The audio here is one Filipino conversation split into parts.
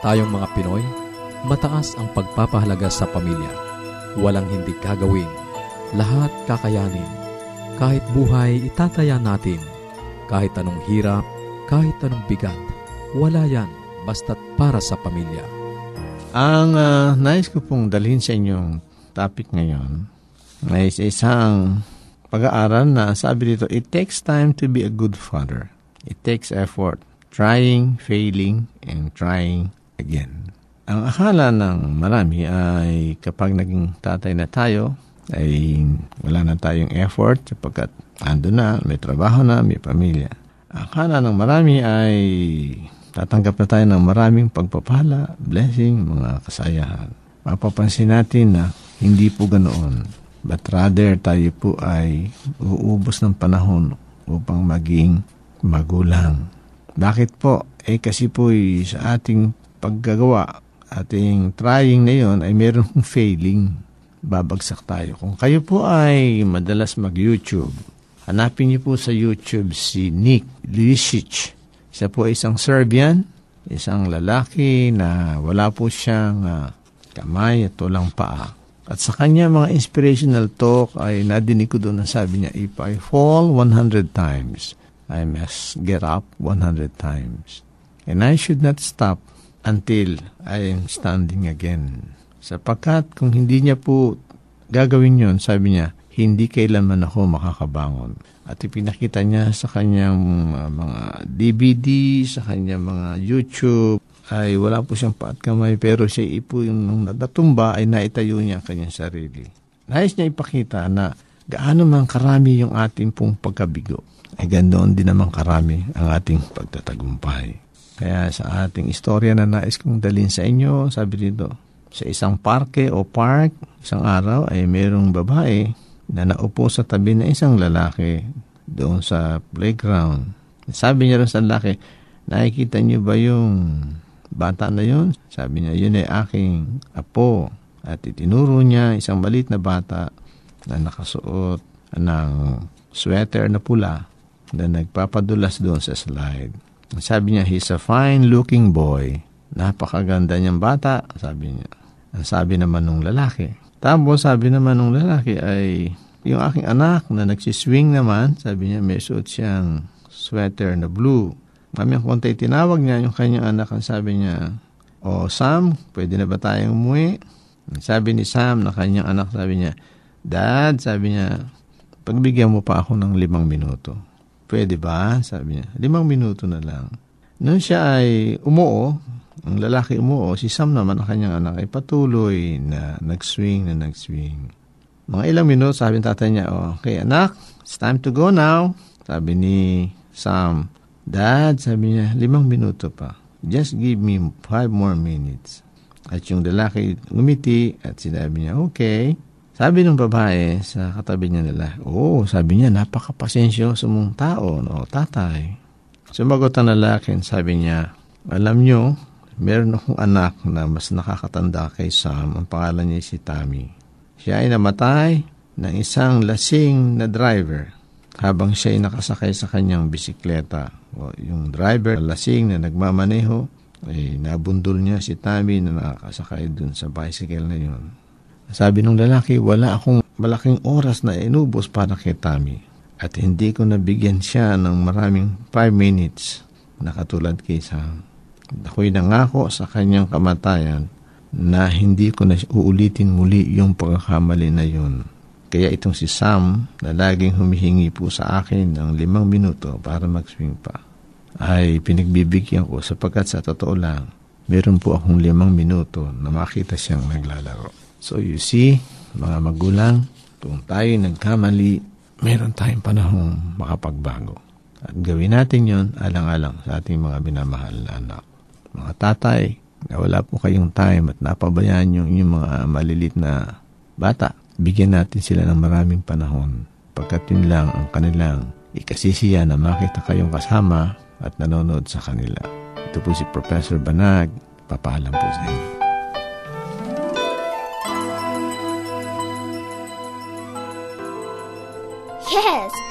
Tayong mga Pinoy, mataas ang pagpapahalaga sa pamilya. Walang hindi gagawin. Lahat kakayanin. Kahit buhay, itataya natin. Kahit anong hirap, kahit anong bigat. Wala yan, basta't para sa pamilya. Ang uh, nais ko pong dalhin sa inyong topic ngayon ay isang pag-aaral na sabi dito, it takes time to be a good father. It takes effort. Trying, failing, and trying again. Ang akala ng marami ay kapag naging tatay na tayo, ay wala na tayong effort sapagkat ando na, may trabaho na, may pamilya. Akala ng marami ay tatanggap na tayo ng maraming pagpapala, blessing, mga kasayahan. Mapapansin natin na hindi po ganoon. But rather tayo po ay uubos ng panahon upang maging magulang. Bakit po? Eh kasi po sa ating paggagawa, ating trying na yon ay meron failing. Babagsak tayo. Kung kayo po ay madalas mag-YouTube, hanapin niyo po sa YouTube si Nick Lisic. Siya po ay isang Serbian, isang lalaki na wala po siyang uh, kamay at walang paa. At sa kanya mga inspirational talk ay nadinig ko doon na sabi niya, If I fall 100 times, I must get up 100 times. And I should not stop until I am standing again. Sapagkat kung hindi niya po gagawin yon, sabi niya, hindi kailanman ako makakabangon. At ipinakita niya sa kanyang uh, mga DVD, sa kanyang mga YouTube, ay wala po siyang paat kamay, pero siya ipo yung nung nadatumba ay naitayo niya ang kanyang sarili. Nais niya ipakita na gaano man karami yung ating pong pagkabigo, ay ganoon din naman karami ang ating pagtatagumpay. Kaya sa ating istorya na nais kong dalhin sa inyo, sabi dito, sa isang parke o park, isang araw ay mayroong babae na naupo sa tabi ng isang lalaki doon sa playground. Sabi niya rin sa lalaki, nakikita niyo ba yung bata na yun? Sabi niya, yun ay aking apo. At itinuro niya isang balit na bata na nakasuot ng sweater na pula na nagpapadulas doon sa slide. Sabi niya, he's a fine-looking boy. Napakaganda niyang bata, sabi niya. Ang sabi naman ng lalaki. Tapos sabi naman ng lalaki ay yung aking anak na nagsiswing naman, sabi niya may suot siyang sweater na blue. Kami ang konti tinawag niya yung kanyang anak ang sabi niya, O oh, Sam, pwede na ba tayong umuwi? Sabi ni Sam na kanyang anak, sabi niya, Dad, sabi niya, pagbigyan mo pa ako ng limang minuto. Pwede ba? Sabi niya, limang minuto na lang. Noon siya ay umuo, ang lalaki umuo, si Sam naman, ang kanyang anak, ay patuloy na nag-swing na nag-swing. Mga ilang minuto, sabi ng tatay niya, oh, okay anak, it's time to go now. Sabi ni Sam, Dad, sabi niya, limang minuto pa. Just give me five more minutes. At yung lalaki ngumiti at sinabi niya, okay. Sabi ng babae sa katabi niya nila, oo, oh, sabi niya, napakapasensyo sa mong tao, no, tatay. Sumagot ang lalaki, sabi niya, alam niyo, meron akong anak na mas nakakatanda kay Sam. Ang pangalan niya si Tammy. Siya ay namatay ng isang lasing na driver habang siya ay nakasakay sa kanyang bisikleta. O, yung driver, lasing na nagmamaneho, ay nabundol niya si Tammy na nakasakay dun sa bicycle na yun. Sabi ng lalaki, wala akong malaking oras na inubos para kay Tammy. At hindi ko nabigyan siya ng maraming 5 minutes na katulad kay Sam. Ako'y nangako sa kanyang kamatayan na hindi ko na uulitin muli yung pagkakamali na yun. Kaya itong si Sam na laging humihingi po sa akin ng limang minuto para mag-swing pa ay pinagbibigyan ko sapagkat sa totoo lang meron po akong limang minuto na makita siyang naglalaro. So you see, mga magulang, kung tayo nagkamali, meron tayong panahong makapagbago. At gawin natin yon alang-alang sa ating mga binamahal na anak mga tatay, na wala po kayong time at napabayaan yung inyong mga malilit na bata, bigyan natin sila ng maraming panahon pagkat yun lang ang kanilang ikasisiya na makita kayong kasama at nanonood sa kanila. Ito po si Professor Banag. Papaalam po sa inyo.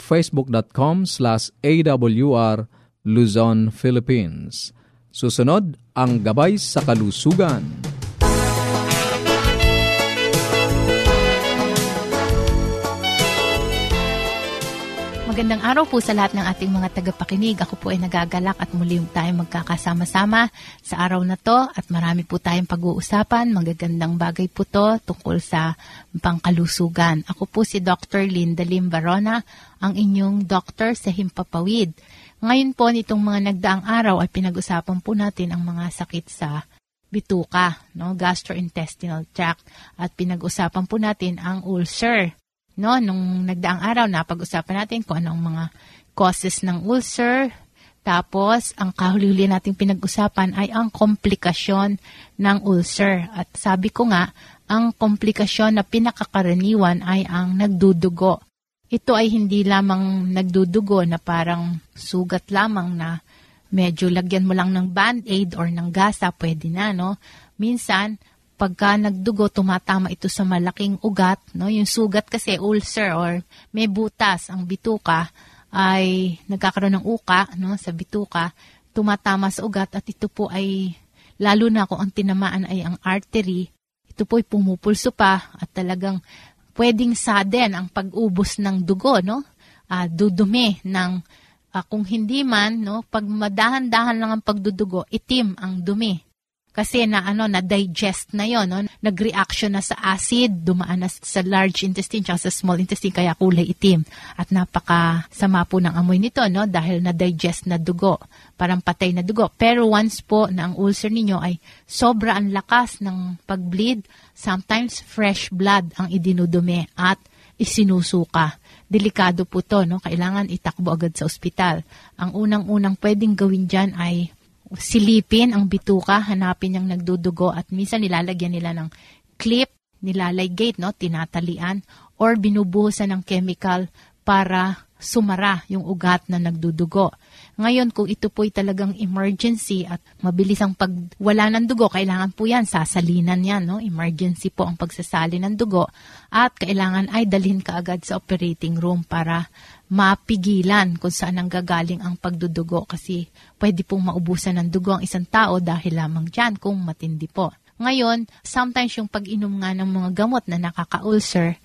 facebook.com slash awr Luzon, Philippines. Susunod, ang gabay sa kalusugan. Magandang araw po sa lahat ng ating mga tagapakinig. Ako po ay nagagalak at muli tayong magkakasama-sama sa araw na to at marami po tayong pag-uusapan. Magagandang bagay po to tungkol sa pangkalusugan. Ako po si Dr. Linda Lim Barona, ang inyong doktor sa Himpapawid. Ngayon po nitong mga nagdaang araw ay pinag-usapan po natin ang mga sakit sa bituka, no, gastrointestinal tract at pinag-usapan po natin ang ulcer. No, nung nagdaang araw, napag-usapan natin kung anong mga causes ng ulcer. Tapos, ang kahuli-huli nating pinag-usapan ay ang komplikasyon ng ulcer. At sabi ko nga, ang komplikasyon na pinakakaraniwan ay ang nagdudugo. Ito ay hindi lamang nagdudugo na parang sugat lamang na medyo lagyan mo lang ng band-aid or ng gasa, pwede na, no? Minsan, pagka nagdugo, tumatama ito sa malaking ugat. No? Yung sugat kasi, ulcer or may butas, ang bituka, ay nagkakaroon ng uka no, sa bituka, tumatama sa ugat at ito po ay, lalo na kung ang tinamaan ay ang artery, ito po ay pumupulso pa at talagang pwedeng sudden ang pag-ubos ng dugo, no? Uh, dudumi ng uh, kung hindi man, no, pag madahan-dahan lang ang pagdudugo, itim ang dumi kasi na ano na digest na yon no? nagreaction na sa acid dumaan na sa large intestine at sa small intestine kaya kulay itim at napaka sama po ng amoy nito no dahil na digest na dugo parang patay na dugo pero once po na ang ulcer ninyo ay sobra ang lakas ng pagbleed sometimes fresh blood ang idinudumi at isinusuka delikado po to, no? Kailangan itakbo agad sa ospital. Ang unang-unang pwedeng gawin dyan ay silipin ang bituka, hanapin yung nagdudugo at minsan nilalagyan nila ng clip, nilalaygate, no, tinatalian, or binubuhusan ng chemical para sumara yung ugat na nagdudugo. Ngayon, kung ito po'y talagang emergency at mabilis ang pagwala ng dugo, kailangan po yan, sasalinan yan, no? Emergency po ang pagsasali ng dugo at kailangan ay dalhin ka agad sa operating room para mapigilan kung saan ang gagaling ang pagdudugo kasi pwede pong maubusan ng dugo ang isang tao dahil lamang dyan kung matindi po. Ngayon, sometimes yung pag-inom nga ng mga gamot na nakaka-ulcer,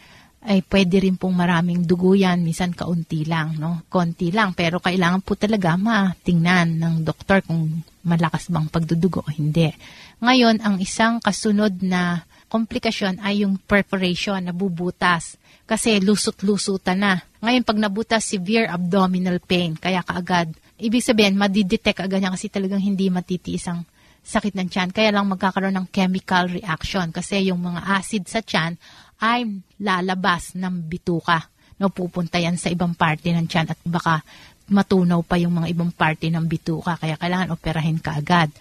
ay pwede rin pong maraming dugo yan, minsan kaunti lang, no? Konti lang, pero kailangan po talaga matingnan ng doktor kung malakas bang pagdudugo o hindi. Ngayon, ang isang kasunod na komplikasyon ay yung perforation, nabubutas. Kasi lusot-lusutan na. Ngayon, pag nabutas, severe abdominal pain. Kaya kaagad, ibig sabihin, madidetect agad niya kasi talagang hindi matitiis ang sakit ng tiyan. Kaya lang magkakaroon ng chemical reaction kasi yung mga acid sa tiyan ay lalabas ng bituka. No, pupunta yan sa ibang parte ng tiyan at baka matunaw pa yung mga ibang parte ng bituka. Kaya kailangan operahin ka agad.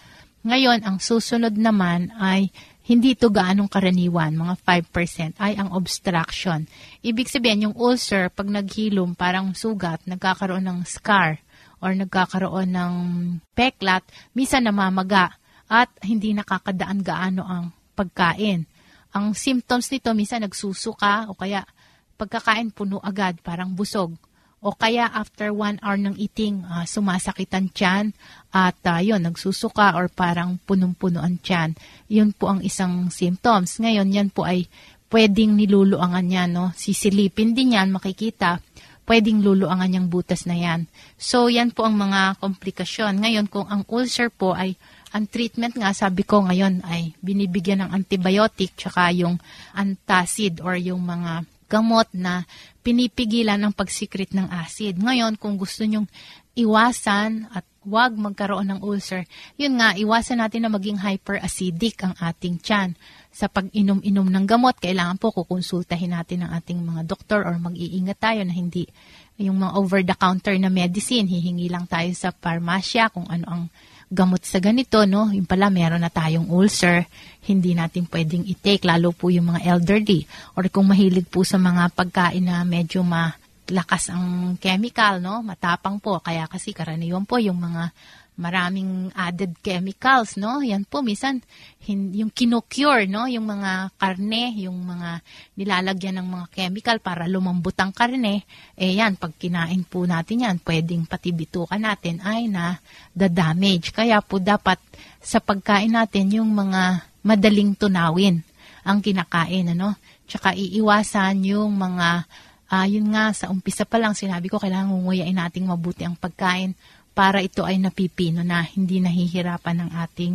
Ngayon, ang susunod naman ay hindi ito gaanong karaniwan, mga 5%, ay ang obstruction. Ibig sabihin, yung ulcer, pag naghilom, parang sugat, nagkakaroon ng scar or nagkakaroon ng peklat, minsan namamaga at hindi nakakadaan gaano ang pagkain. Ang symptoms nito, minsan nagsusuka o kaya pagkakain puno agad, parang busog o kaya after one hour ng eating, uh, sumasakit ang tiyan at uh, yun, nagsusuka or parang punong-puno ang tiyan. Yun po ang isang symptoms. Ngayon, yan po ay pwedeng niluluangan yan. No? Sisilipin din yan, makikita. Pwedeng luluangan yung butas na yan. So, yan po ang mga komplikasyon. Ngayon, kung ang ulcer po ay ang treatment nga, sabi ko ngayon ay binibigyan ng antibiotic tsaka yung antacid or yung mga gamot na pinipigilan ang pagsikrit ng acid. Ngayon, kung gusto nyong iwasan at wag magkaroon ng ulcer, yun nga, iwasan natin na maging hyperacidic ang ating tiyan. Sa pag-inom-inom ng gamot, kailangan po kukonsultahin natin ang ating mga doktor or mag-iingat tayo na hindi yung mga over-the-counter na medicine, hihingi lang tayo sa parmasya kung ano ang gamot sa ganito, no? Yung pala, meron na tayong ulcer, hindi natin pwedeng i-take, lalo po yung mga elderly. Or kung mahilig po sa mga pagkain na medyo malakas ang chemical, no? Matapang po. Kaya kasi karaniwan po yung mga maraming added chemicals, no? Yan po, minsan, hin, yung kinocure, no? Yung mga karne, yung mga nilalagyan ng mga chemical para lumambot ang karne, eh yan, pag kinain po natin yan, pwedeng pati bituka natin ay na the damage. Kaya po dapat sa pagkain natin yung mga madaling tunawin ang kinakain, ano? Tsaka iiwasan yung mga uh, nga, sa umpisa pa lang, sinabi ko, kailangan ngunguyain nating mabuti ang pagkain para ito ay napipino na, hindi nahihirapan ng ating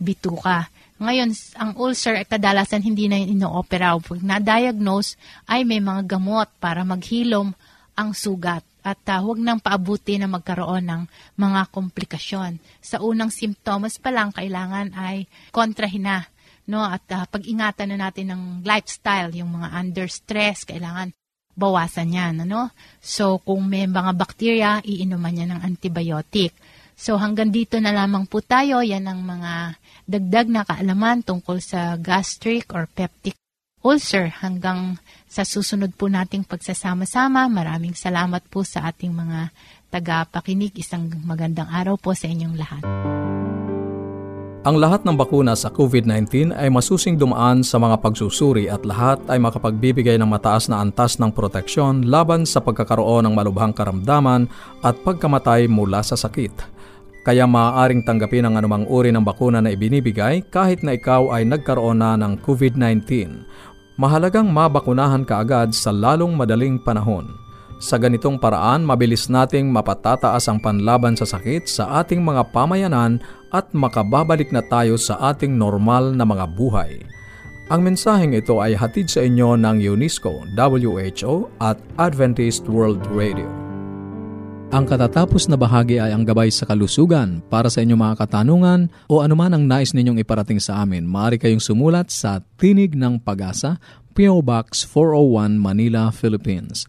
bituka. Ngayon, ang ulcer ay kadalasan hindi na inoopera. Pag na-diagnose, ay may mga gamot para maghilom ang sugat at uh, huwag nang paabuti na magkaroon ng mga komplikasyon. Sa unang simptomas pa lang, kailangan ay kontrahin na. No? At uh, pag-ingatan na natin ng lifestyle, yung mga under stress, kailangan bawasan yan. Ano? So, kung may mga bacteria, iinuman niya ng antibiotic. So, hanggang dito na lamang po tayo. Yan ang mga dagdag na kaalaman tungkol sa gastric or peptic ulcer hanggang sa susunod po nating pagsasama-sama. Maraming salamat po sa ating mga tagapakinig. Isang magandang araw po sa inyong lahat. Ang lahat ng bakuna sa COVID-19 ay masusing dumaan sa mga pagsusuri at lahat ay makapagbibigay ng mataas na antas ng proteksyon laban sa pagkakaroon ng malubhang karamdaman at pagkamatay mula sa sakit. Kaya maaaring tanggapin ang anumang uri ng bakuna na ibinibigay kahit na ikaw ay nagkaroon na ng COVID-19 mahalagang mabakunahan ka agad sa lalong madaling panahon. Sa ganitong paraan, mabilis nating mapatataas ang panlaban sa sakit sa ating mga pamayanan at makababalik na tayo sa ating normal na mga buhay. Ang mensaheng ito ay hatid sa inyo ng UNESCO, WHO at Adventist World Radio. Ang katatapos na bahagi ay ang gabay sa kalusugan. Para sa inyong mga katanungan o anuman ang nais ninyong iparating sa amin, maaari kayong sumulat sa Tinig ng Pag-asa, PO Box 401 Manila, Philippines.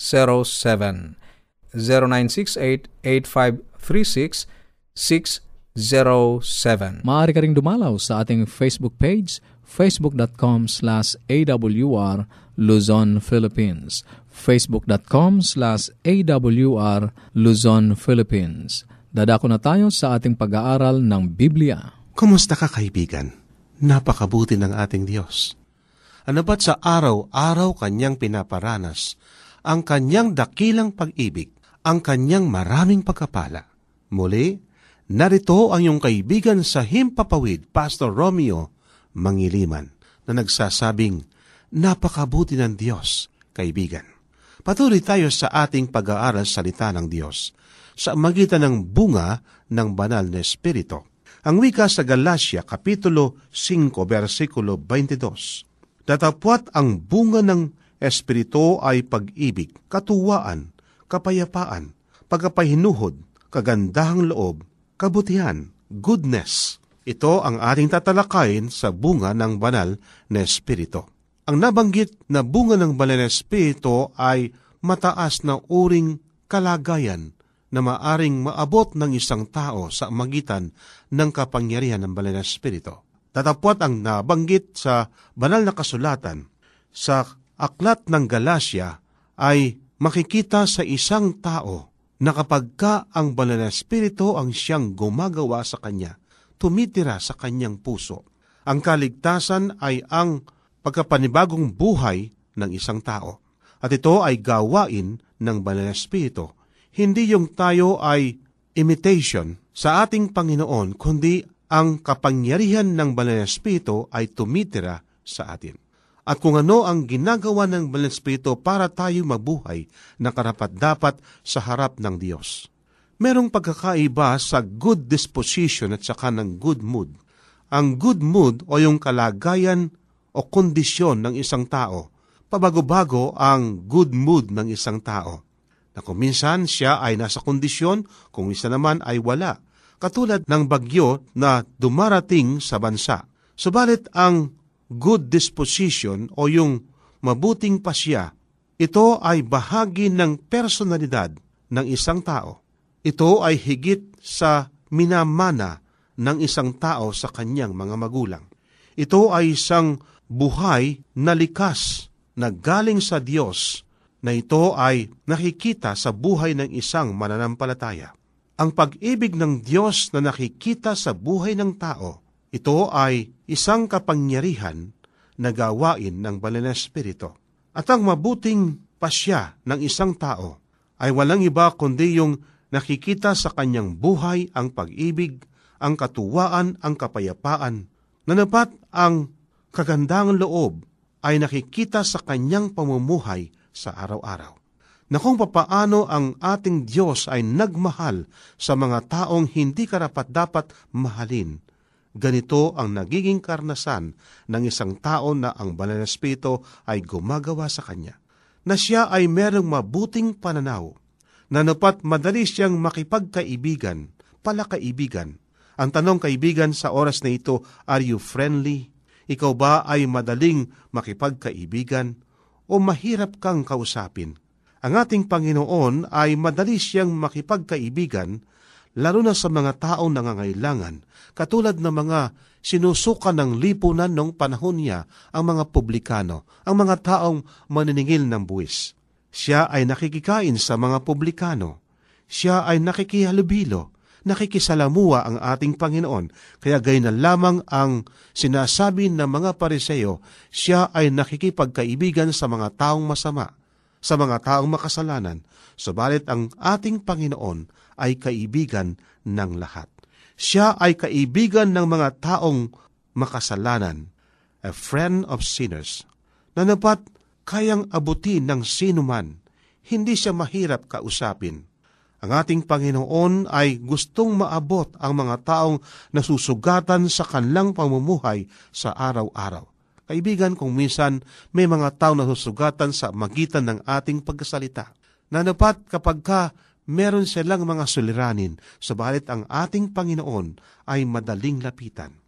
0968-8536-607. 0968-8536-607. Maaari ka rin dumalaw sa ating Facebook page, facebook.com slash awr Luzon, Philippines facebook.com slash awr Luzon, Philippines. Dadako na tayo sa ating pag-aaral ng Biblia. Kumusta ka kaibigan? Napakabuti ng ating Diyos. Ano ba't sa araw-araw kanyang pinaparanas ang kanyang dakilang pag-ibig, ang kanyang maraming pagkapala. Muli, narito ang iyong kaibigan sa Himpapawid, Pastor Romeo Mangiliman, na nagsasabing, Napakabuti ng Diyos, kaibigan. Patuloy tayo sa ating pag-aaral salita ng Diyos sa magitan ng bunga ng banal na Espiritu. Ang wika sa Galacia, Kapitulo 5, versikulo 22. Datapwat ang bunga ng Espiritu ay pag-ibig, katuwaan, kapayapaan, pagkapahinuhod, kagandahang loob, kabutihan, goodness. Ito ang ating tatalakayin sa bunga ng banal na Espiritu. Ang nabanggit na bunga ng banal na espiritu ay mataas na uring kalagayan na maaring maabot ng isang tao sa magitan ng kapangyarihan ng banal na espiritu. Tatapwat ang nabanggit sa banal na kasulatan sa aklat ng Galacia ay makikita sa isang tao na kapag ka ang banal na espiritu ang siyang gumagawa sa kanya, tumitira sa kanyang puso. Ang kaligtasan ay ang pagkapanibagong buhay ng isang tao. At ito ay gawain ng Banal na Espiritu. Hindi yung tayo ay imitation sa ating Panginoon, kundi ang kapangyarihan ng Banal na Espiritu ay tumitira sa atin. At kung ano ang ginagawa ng Banal para tayo mabuhay na karapat-dapat sa harap ng Diyos. Merong pagkakaiba sa good disposition at saka ng good mood. Ang good mood o yung kalagayan o kondisyon ng isang tao. Pabago-bago ang good mood ng isang tao. Na kung minsan siya ay nasa kondisyon, kung isa naman ay wala. Katulad ng bagyo na dumarating sa bansa. Subalit ang good disposition o yung mabuting pasya, ito ay bahagi ng personalidad ng isang tao. Ito ay higit sa minamana ng isang tao sa kanyang mga magulang. Ito ay isang buhay na likas na galing sa Diyos na ito ay nakikita sa buhay ng isang mananampalataya. Ang pag-ibig ng Diyos na nakikita sa buhay ng tao, ito ay isang kapangyarihan na gawain ng Banal na Espiritu. At ang mabuting pasya ng isang tao ay walang iba kundi yung nakikita sa kanyang buhay ang pag-ibig, ang katuwaan, ang kapayapaan, na napat ang kagandang loob ay nakikita sa kanyang pamumuhay sa araw-araw. Na kung papaano ang ating Diyos ay nagmahal sa mga taong hindi karapat-dapat mahalin, ganito ang nagiging karnasan ng isang tao na ang banal na espiritu ay gumagawa sa kanya. Na siya ay merong mabuting pananaw, na napat madali siyang makipagkaibigan, palakaibigan. Ang tanong kaibigan sa oras na ito, are you friendly? Ikaw ba ay madaling makipagkaibigan? o mahirap kang kausapin. Ang ating Panginoon ay madali siyang makipagkaibigan lalo na sa mga taong nangangailangan, katulad ng mga sinusukan ng lipunan noong panahon niya ang mga publikano, ang mga taong maniningil ng buwis. Siya ay nakikikain sa mga publikano. Siya ay nakikihalubilo, nakikisalamuha ang ating Panginoon. Kaya gay na lamang ang sinasabi ng mga pariseyo, siya ay nakikipagkaibigan sa mga taong masama, sa mga taong makasalanan. Subalit ang ating Panginoon ay kaibigan ng lahat. Siya ay kaibigan ng mga taong makasalanan, a friend of sinners, na napat kayang abutin ng sinuman. Hindi siya mahirap kausapin ang ating Panginoon ay gustong maabot ang mga taong nasusugatan sa kanlang pamumuhay sa araw-araw. Kaibigan, kung minsan may mga tao nasusugatan sa magitan ng ating pagkasalita, na dapat kapag ka meron silang mga suliranin, subalit ang ating Panginoon ay madaling lapitan.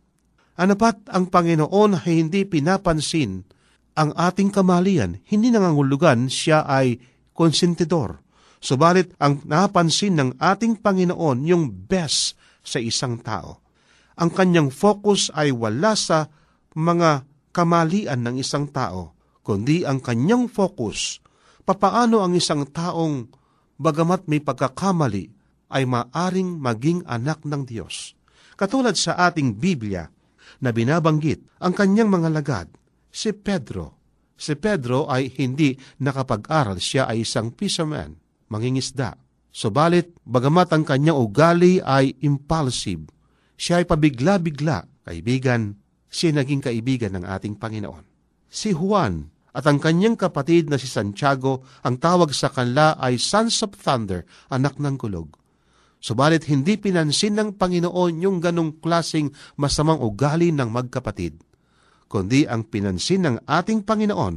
Anapat ang Panginoon ay hindi pinapansin ang ating kamalian, hindi nangangulugan siya ay konsentidor Subalit ang napansin ng ating Panginoon yung best sa isang tao. Ang kanyang focus ay wala sa mga kamalian ng isang tao, kundi ang kanyang focus, papaano ang isang taong bagamat may pagkakamali ay maaring maging anak ng Diyos. Katulad sa ating Biblia na binabanggit ang kanyang mga lagad, si Pedro. Si Pedro ay hindi nakapag-aral, siya ay isang fisherman mangingisda. Subalit, bagamat ang kanyang ugali ay impulsive, siya ay pabigla-bigla, kaibigan, siya naging kaibigan ng ating Panginoon. Si Juan at ang kanyang kapatid na si Santiago, ang tawag sa kanila ay Sons of Thunder, anak ng kulog. Subalit hindi pinansin ng Panginoon yung ganong klasing masamang ugali ng magkapatid, kundi ang pinansin ng ating Panginoon,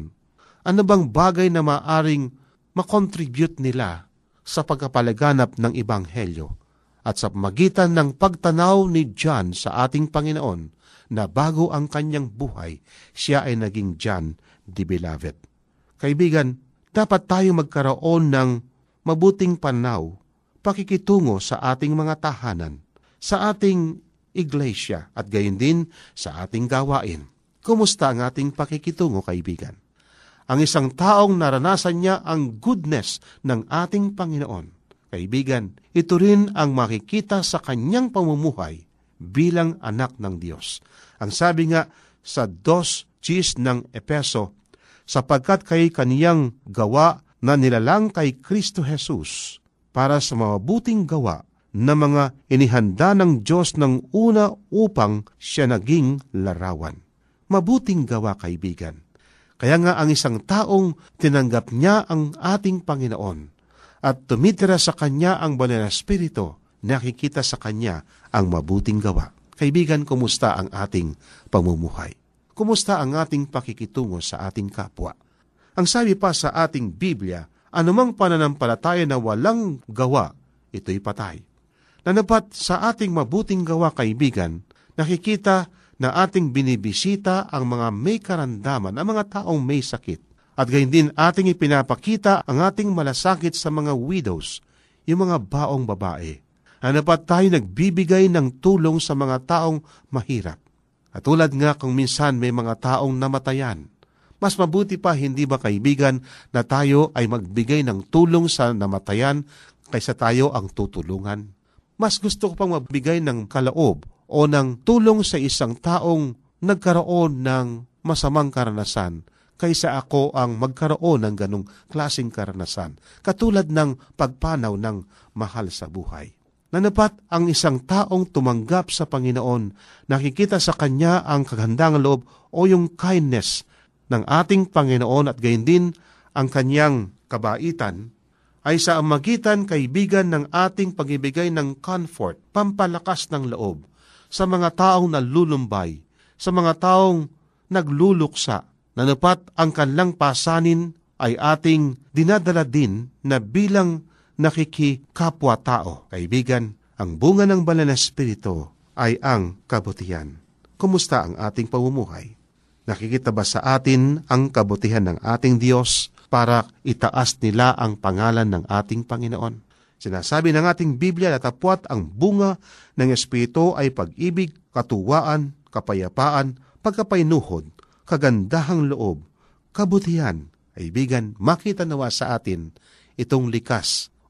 ano bang bagay na maaring makontribute nila sa pagkapalaganap ng Ibanghelyo at sa magitan ng pagtanaw ni John sa ating Panginoon na bago ang kanyang buhay, siya ay naging John the Beloved. Kaibigan, dapat tayo magkaroon ng mabuting panaw, pakikitungo sa ating mga tahanan, sa ating iglesia at gayon din sa ating gawain. Kumusta ang ating pakikitungo, kaibigan? ang isang taong naranasan niya ang goodness ng ating Panginoon. Kaibigan, ito rin ang makikita sa kanyang pamumuhay bilang anak ng Diyos. Ang sabi nga sa 2 Gis ng Epeso, sapagkat kay kaniyang gawa na nilalang kay Kristo Jesus para sa mabuting gawa na mga inihanda ng Diyos ng una upang siya naging larawan. Mabuting gawa, kaibigan kaya nga ang isang taong tinanggap niya ang ating Panginoon at tumitira sa Kanya ang banal na Espiritu, nakikita sa Kanya ang mabuting gawa. Kaibigan, kumusta ang ating pamumuhay? Kumusta ang ating pakikitungo sa ating kapwa? Ang sabi pa sa ating Biblia, anumang pananampalataya na walang gawa, ito'y patay. Nanapat sa ating mabuting gawa, kaibigan, nakikita na ating binibisita ang mga may karandaman, ang mga taong may sakit. At gayon din ating ipinapakita ang ating malasakit sa mga widows, yung mga baong babae. Na dapat tayo nagbibigay ng tulong sa mga taong mahirap. At tulad nga kung minsan may mga taong namatayan, Mas mabuti pa, hindi ba kaibigan, na tayo ay magbigay ng tulong sa namatayan kaysa tayo ang tutulungan? Mas gusto ko pang magbigay ng kalaob o ng tulong sa isang taong nagkaroon ng masamang karanasan kaysa ako ang magkaroon ng ganong klasing karanasan, katulad ng pagpanaw ng mahal sa buhay. Nanapat ang isang taong tumanggap sa Panginoon, nakikita sa Kanya ang kagandangang loob o yung kindness ng ating Panginoon at gayon din ang Kanyang kabaitan, ay sa amagitan kaibigan ng ating pagibigay ng comfort, pampalakas ng loob sa mga taong nalulumbay, sa mga taong nagluluksa, Nanapat ang kanlang pasanin ay ating dinadala din na bilang nakikikapwa-tao. Kaibigan, ang bunga ng banal na espiritu ay ang kabutihan. Kumusta ang ating pamumuhay? Nakikita ba sa atin ang kabutihan ng ating Diyos para itaas nila ang pangalan ng ating Panginoon? Sinasabi ng ating Biblia na tapwat ang bunga ng Espiritu ay pag-ibig, katuwaan, kapayapaan, pagkapainuhod, kagandahang loob, kabutihan, kaibigan, makita nawa sa atin itong likas